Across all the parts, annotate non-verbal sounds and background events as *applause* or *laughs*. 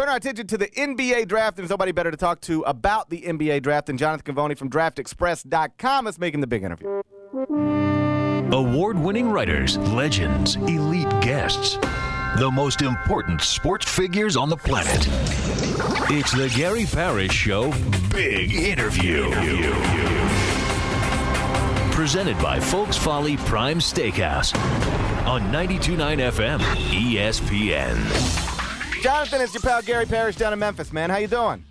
Turn our attention to the NBA draft. There's nobody better to talk to about the NBA draft than Jonathan Givony from DraftExpress.com is making the big interview. Award winning writers, legends, elite guests, the most important sports figures on the planet. It's the Gary Parrish Show Big Interview. Presented by Folk's Folly Prime Steakhouse on 92.9 FM ESPN. Jonathan, it's your pal Gary Parrish down in Memphis, man. How you doing?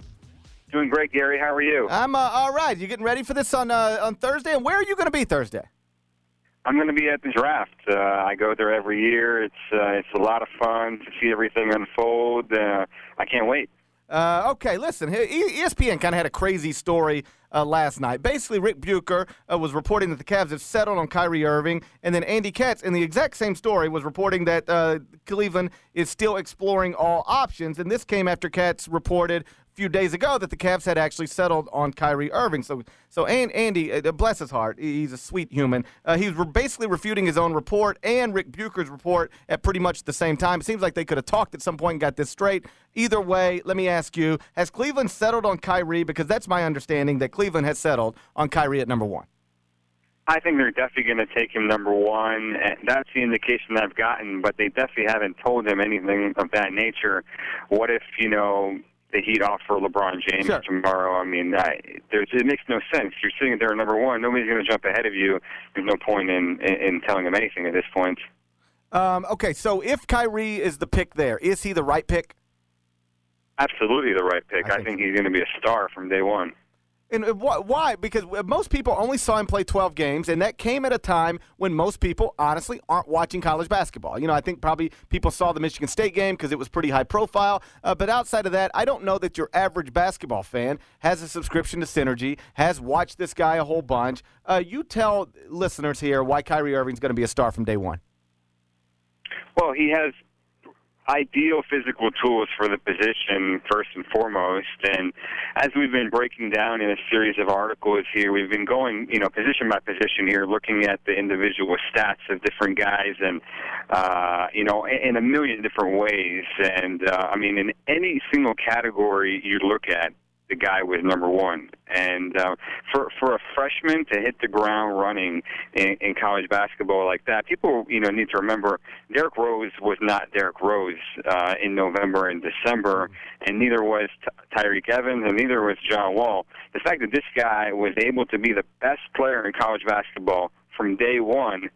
Doing great, Gary. How are you? I'm uh, all right. You getting ready for this on uh, on Thursday? And where are you going to be Thursday? I'm going to be at the draft. Uh, I go there every year. It's uh, it's a lot of fun to see everything unfold. Uh, I can't wait. Uh, okay, listen. ESPN kind of had a crazy story uh, last night. Basically, Rick Bucher uh, was reporting that the Cavs have settled on Kyrie Irving, and then Andy Katz, in the exact same story, was reporting that uh, Cleveland is still exploring all options. And this came after Katz reported few days ago that the Cavs had actually settled on Kyrie Irving. So, so Andy, uh, bless his heart, he's a sweet human. Uh, he was basically refuting his own report and Rick Bucher's report at pretty much the same time. It seems like they could have talked at some point and got this straight. Either way, let me ask you: Has Cleveland settled on Kyrie? Because that's my understanding that Cleveland has settled on Kyrie at number one. I think they're definitely going to take him number one. That's the indication I've gotten, but they definitely haven't told him anything of that nature. What if, you know, the Heat offer LeBron James sure. tomorrow. I mean, I, there's, it makes no sense. You're sitting there number one. Nobody's going to jump ahead of you. There's no point in, in, in telling them anything at this point. Um, okay, so if Kyrie is the pick there, is he the right pick? Absolutely the right pick. I think, I think he's going to be a star from day one. And why? Because most people only saw him play 12 games, and that came at a time when most people, honestly, aren't watching college basketball. You know, I think probably people saw the Michigan State game because it was pretty high profile. Uh, but outside of that, I don't know that your average basketball fan has a subscription to Synergy, has watched this guy a whole bunch. Uh, you tell listeners here why Kyrie Irving's going to be a star from day one. Well, he has ideal physical tools for the position first and foremost. And as we've been breaking down in a series of articles here, we've been going, you know, position by position here, looking at the individual stats of different guys, and uh, you know, in, a million different ways. And uh, I mean, in any single category you look at, the guy was number one. And uh, for for a freshman to hit the ground running in, in college basketball like that, people you know need to remember Derrick Rose was not Derrick Rose uh, in November and December, and neither was Ty- Tyreke Evans, and neither was John Wall. The fact that this guy was able to be the best player in college basketball from day one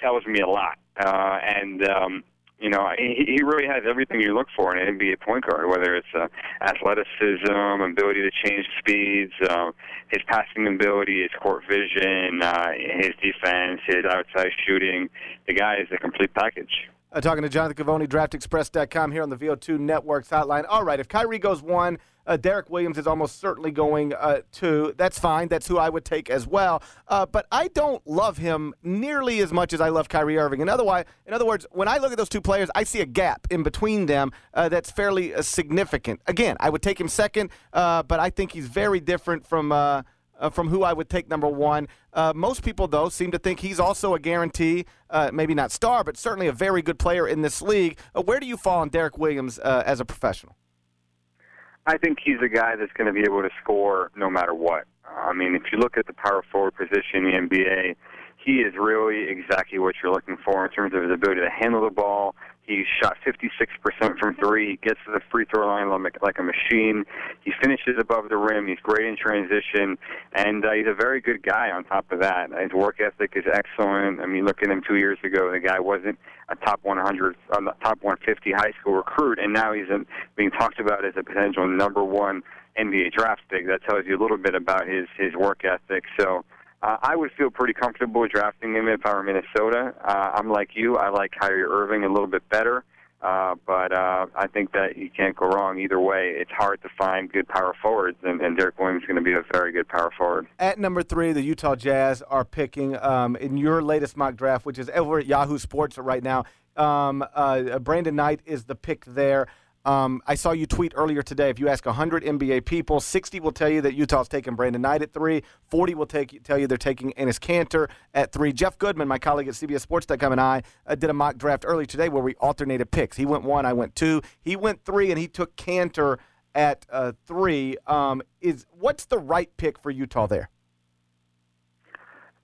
tells me a lot. Uh, and um, you know, he, he really has everything you look for in an NBA point guard, whether it's uh, athleticism, ability to change speeds, uh, his passing ability, his court vision, uh, his defense, his outside shooting. The guy is a complete package. Uh, talking to Jonathan Givony, DraftExpress.com here on the VO2 Networks hotline. All right, if Kyrie goes one, uh, Derrick Williams is almost certainly going uh, two. That's fine. That's who I would take as well. Uh, but I don't love him nearly as much as I love Kyrie Irving. In other, in other words, when I look at those two players, I see a gap in between them uh, that's fairly uh, significant. Again, I would take him second, uh, but I think he's very different from uh, from who I would take number one. Uh, most people, though, seem to think he's also a guarantee, uh, maybe not star, but certainly a very good player in this league. Uh, where do you fall on Derrick Williams uh, as a professional? I think he's a guy that's going to be able to score no matter what. I mean, if you look at the power forward position in the NBA, he is really exactly what you're looking for in terms of his ability to handle the ball, he shot 56% from three. He gets to the free throw line like, a machine. He finishes above the rim. He's great in transition, and uh, he's a very good guy. On top of that, his work ethic is excellent. I mean, look at him two years ago. The guy wasn't a top 100, uh, top 150 high school recruit, and now he's in, being talked about as a potential number one NBA draft pick. That tells you a little bit about his his work ethic. So. Uh, I would feel pretty comfortable drafting him if I were Minnesota. Uh, I'm like you. I like Kyrie Irving a little bit better. Uh, but uh, I think that you can't go wrong either way. It's hard to find good power forwards, and, and Derrick Williams is going to be a very good power forward. At number three, the Utah Jazz are picking um, in your latest mock draft, which is over at Yahoo Sports right now. Um, uh, Brandon Knight is the pick there. Um, I saw you tweet earlier today. If you ask 100 NBA people, 60 will tell you that Utah's taking Brandon Knight at three. 40 will take tell you they're taking Enes Kanter at three. Jeff Goodman, my colleague at CBSSports.com, and I uh, did a mock draft earlier today where we alternated picks. He went one, I went two. He went three, and he took Kanter at uh, three. Um, is what's the right pick for Utah there?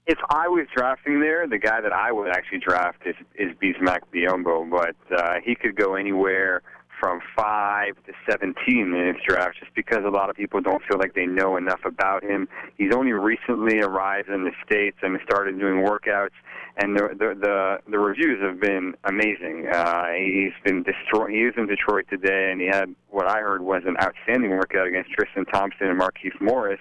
If I was drafting there, the guy that I would actually draft is is Bismack Biyombo, but uh, he could go anywhere from five to 17 in his draft just because a lot of people don't feel like they know enough about him. He's only recently arrived in the States and started doing workouts, and the the the, the reviews have been amazing. Uh, he's been destroy. He was in Detroit today, and he had what I heard was an outstanding workout against Tristan Thompson and Markieff Morris.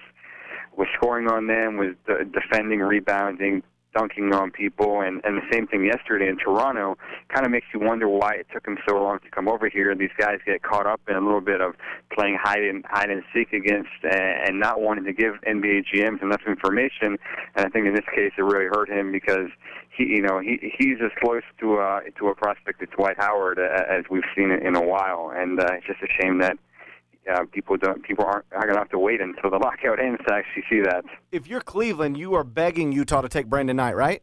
Was scoring on them, was defending, rebounding, dunking on people, and and the same thing yesterday in Toronto. Kind of makes you wonder why it took him so long to come over here. These guys get caught up in a little bit of playing hide and hide and seek against, uh, and not wanting to give NBA GMs enough information. And I think in this case, it really hurt him because he, you know, he he's as close to uh, to a prospect as Dwight Howard as we've seen in a while, and uh, it's just a shame that uh, people don't people aren't, are going to have to wait until the *laughs* lockout ends to actually see that. If you're Cleveland, you are begging Utah to take Brandon Knight, right?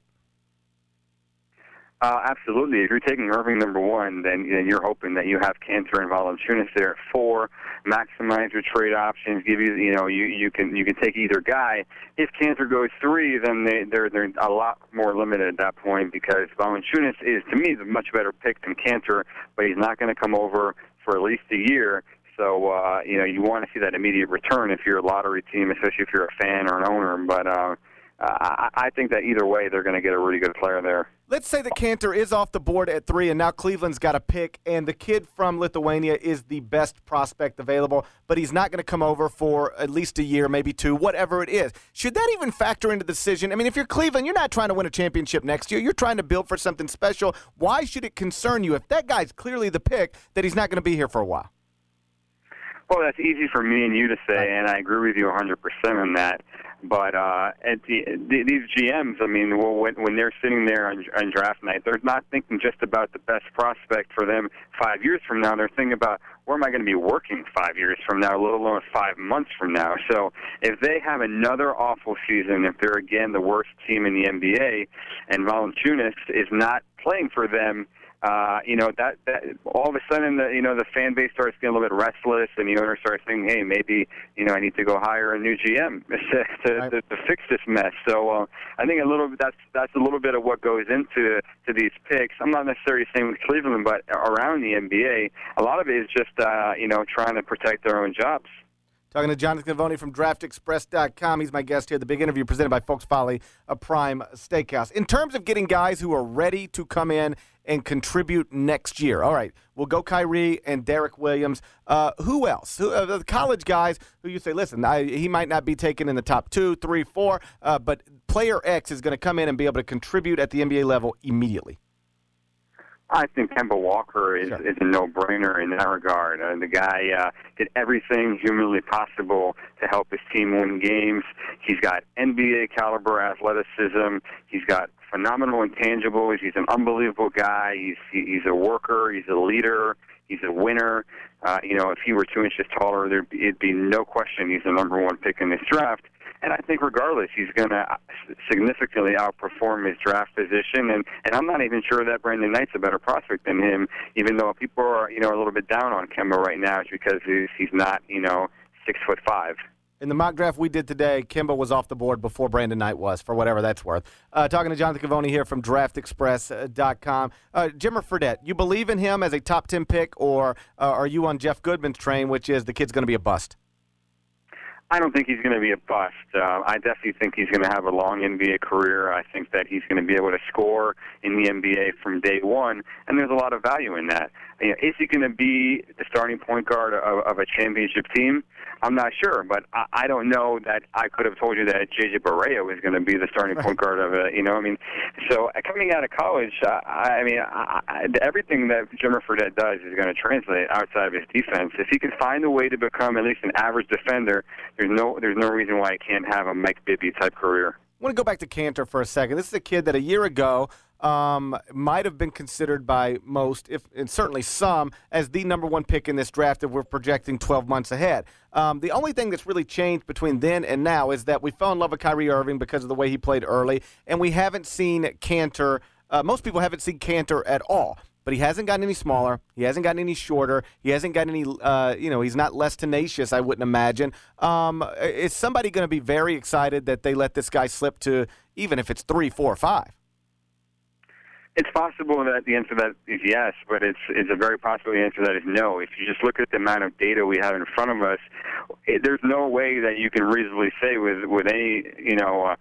Uh, absolutely. If you're taking Irving number one, then, then you're hoping that you have Kanter and Valanciunas there at four. Maximize your trade options. Give you, you know, you you can you can take either guy. If Kanter goes three, then they they're they're a lot more limited at that point because Valanciunas is to me the much better pick than Kanter, but he's not going to come over for at least a year. So uh, you know you want to see that immediate return if you're a lottery team, especially if you're a fan or an owner. But uh, I, I think that either way they're going to get a really good player there. Let's say that Kanter is off the board at three, and now Cleveland's got a pick, and the kid from Lithuania is the best prospect available, but he's not going to come over for at least a year, maybe two, whatever it is. Should that even factor into the decision? I mean, if you're Cleveland, you're not trying to win a championship next year. You're trying to build for something special. Why should it concern you if that guy's clearly the pick that he's not going to be here for a while? Well, that's easy for me and you to say, and I agree with you 100% on that. But uh, at the, the, these GMs, I mean, well, when, when they're sitting there on, on draft night, they're not thinking just about the best prospect for them five years from now. They're thinking about where am I going to be working five years from now, let alone five months from now. So if they have another awful season, if they're again the worst team in the NBA, and Valanciunas is not playing for them uh, you know that that all of a sudden the you know the fan base starts getting a little bit restless, and the owner starts thinking, hey, maybe you know I need to go hire a new GM *laughs* to, to, right. to, to fix this mess. So uh, I think a little that's that's a little bit of what goes into to these picks. I'm not necessarily saying with Cleveland, but around the NBA, a lot of it is just uh, you know trying to protect their own jobs. Talking to Jonathan Givony from DraftExpress.com. He's my guest here. The big interview presented by Folk's Folly, a Prime Steakhouse. In terms of getting guys who are ready to come in and contribute next year, all right, we'll go Kyrie and Derrick Williams. Uh, who else? Who, uh, the college guys who you say, listen, I, he might not be taken in the top two, three, four, uh, but player X is going to come in and be able to contribute at the NBA level immediately. I think Kemba Walker is, sure. is a no-brainer in that regard. Uh, the guy uh, did everything humanly possible to help his team win games. He's got NBA caliber athleticism. He's got phenomenal intangibles. He's an unbelievable guy. He's he's a worker. He's a leader. He's a winner. Uh, you know, if he were two inches taller, there'd be, it'd be no question he's the number one pick in this draft. And I think regardless, he's going to significantly outperform his draft position. And, and I'm not even sure that Brandon Knight's a better prospect than him, even though people are, you know, a little bit down on Kemba right now it's because he's, he's not, you know, six foot five. In the mock draft we did today, Kemba was off the board before Brandon Knight was, for whatever that's worth. Uh, talking to Jonathan Givony here from DraftExpress.com. Uh, Jimmer Fredette, you believe in him as a top 10 pick, or uh, are you on Jeff Goodman's train, which is the kid's going to be a bust? I don't think he's going to be a bust. Uh, I definitely think he's going to have a long NBA career. I think that he's going to be able to score in the NBA from day one, and there's a lot of value in that. You know, is he going to be the starting point guard of, of a championship team? I'm not sure, but I, I don't know that I could have told you that JJ Barea was going to be the starting point guard of it. You know, I mean, so uh, coming out of college, uh, I mean, I, I, everything that Jimmer Fredette does is going to translate outside of his defense. If he can find a way to become at least an average defender, there's no there's no reason why he can't have a Mike Bibby type career. I want to go back to Kanter for a second. This is a kid that a year ago um, might have been considered by most, if and certainly some, as the number one pick in this draft if we're projecting 12 months ahead. Um, the only thing that's really changed between then and now is that we fell in love with Kyrie Irving because of the way he played early, and we haven't seen Kanter. Uh, most people haven't seen Kanter at all but he hasn't gotten any smaller. He hasn't gotten any shorter. He hasn't gotten any, uh, you know, he's not less tenacious, I wouldn't imagine. Um, is somebody going to be very excited that they let this guy slip to, even if it's three, four, five? It's possible that the answer to that is yes, but it's it's a very possible answer that is no. If you just look at the amount of data we have in front of us, it, there's no way that you can reasonably say with with any you know uh,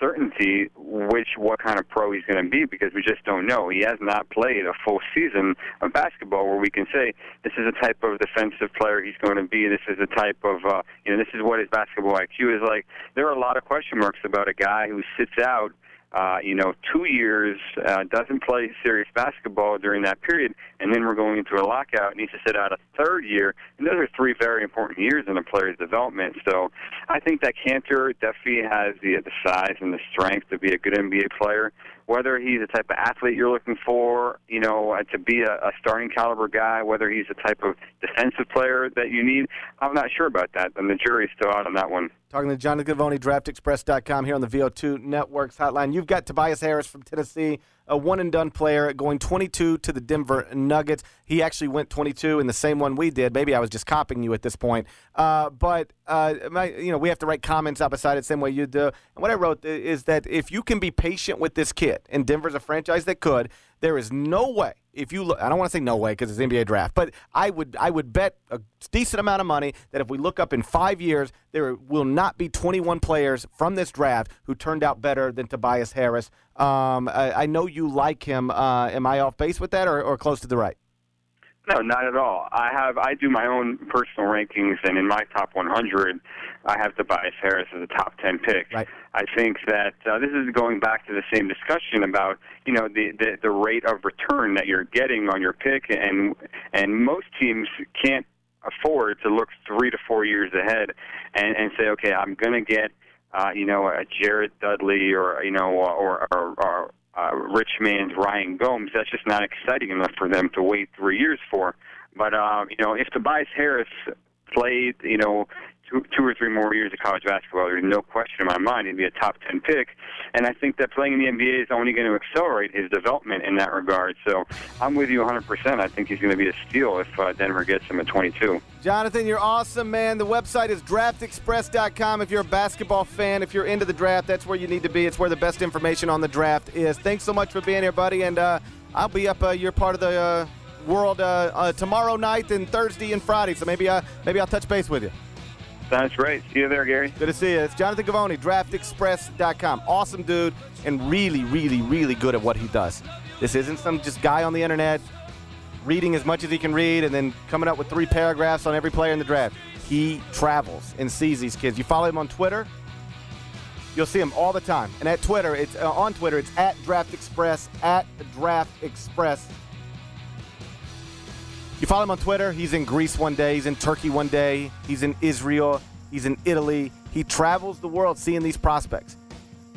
certainty which what kind of pro he's going to be because we just don't know. He has not played a full season of basketball where we can say this is the type of defensive player he's going to be. This is the type of uh, you know this is what his basketball IQ is like. There are a lot of question marks about a guy who sits out uh, you know, two years, uh, doesn't play serious basketball during that period, and then we're going into a lockout, needs to sit out a third year. And those are three very important years in a player's development. So I think that Kanter definitely has the, the size and the strength to be a good NBA player whether he's the type of athlete you're looking for, you know, uh, to be a, a starting caliber guy, whether he's the type of defensive player that you need, I'm not sure about that. And the jury's still out on that one. Talking to Jonathan Givony, DraftExpress.com here on the VO2 Networks hotline. You've got Tobias Harris from Tennessee a one and done player going 22 to the Denver Nuggets. He actually went 22 in the same one we did. Maybe I was just copying you at this point. Uh, but uh, my, you know, we have to write comments out beside it same way you do. And what I wrote is that if you can be patient with this kid, and Denver's a franchise that could, there is no way if you look, I don't want to say no way because it's NBA draft, but I would I would bet a decent amount of money that if we look up in five years, there will not be 21 players from this draft who turned out better than Tobias Harris. Um, I, I, know you like him. Uh, am I off base with that, or, or close to the right? No, not at all. I have I do my own personal rankings, and in my top 100, I have Tobias Harris as a top 10 pick. Right. I think that uh, this is going back to the same discussion about you know the, the the rate of return that you're getting on your pick, and and most teams can't afford to look three to four years ahead and and say, okay, I'm going to get uh, you know a Jared Dudley or you know or or, or uh, rich man's Ryan Gomes. That's just not exciting enough for them to wait three years for. But uh, you know, if Tobias Harris played, you know, two, two or three more years of college basketball, there's no question in my mind he'd be a top 10 pick. And I think that playing in the NBA is only going to accelerate his development in that regard. So I'm with you 100%. I think he's going to be a steal if uh, Denver gets him at 22. Jonathan, you're awesome, man. The website is draftexpress.com. If you're a basketball fan, if you're into the draft, that's where you need to be. It's where the best information on the draft is. Thanks so much for being here, buddy. And uh, I'll be up. Uh, you're part of the uh, world uh, uh, tomorrow night and Thursday and Friday. So maybe, uh, maybe I'll touch base with you. Sounds great. See you there, Gary. Good to see you. It's Jonathan Givony, draftexpress.com. Awesome dude and really, really, really good at what he does. This isn't some just guy on the internet reading as much as he can read and then coming up with three paragraphs on every player in the draft. He travels and sees these kids. You follow him on Twitter, you'll see him all the time. And at Twitter, it's uh, on Twitter, it's at Draft Express, at Draft Express. You follow him on Twitter. He's in Greece one day. He's in Turkey one day. He's in Israel. He's in Italy. He travels the world seeing these prospects.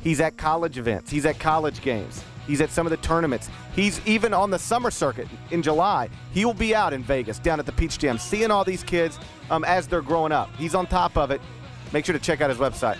He's at college events. He's at college games. He's at some of the tournaments. He's even on the summer circuit in July. He will be out in Vegas down at the Peach Jam seeing all these kids um, as they're growing up. He's on top of it. Make sure to check out his website.